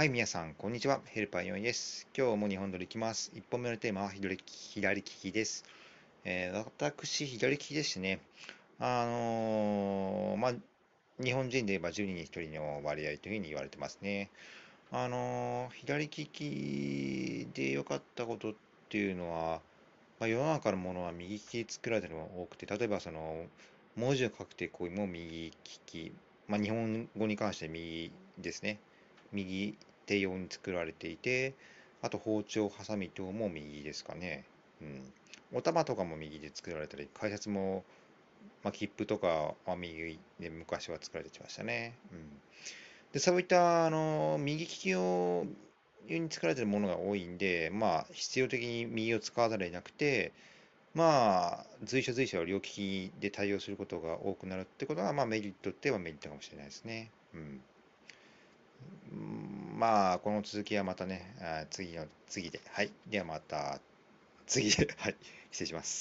はい、皆さん、こんにちは。ヘルパー4位です。今日も日本撮りいきます。1本目のテーマは左利きです。えー私、左利きでしてね、あのーまあ、日本人で言えば10人に1人の割合というふうに言われてますね。あのー左利きで良かったことっていうのは、まあ、世の中のものは右利きで作られてるのが多くて、例えばその、文字を書く手行為も右利き、まあ、日本語に関して右ですね。右手用に作られていて、あと包丁、ハサミ等も右ですかね。うん。お玉とかも右で作られたり、改札も、まあ、切符とかは右で昔は作られてきましたね。うん。で、そういった、あの、右利きを、に作られてるものが多いんで、まあ、必要的に右を使わざるを得なくて、まあ、随所随所両利きで対応することが多くなるってことは、まあ、メリットってはメリットかもしれないですね。うん。まあ、この続きはまたね、次の、次で。はい。ではまた、次で。はい。失礼します。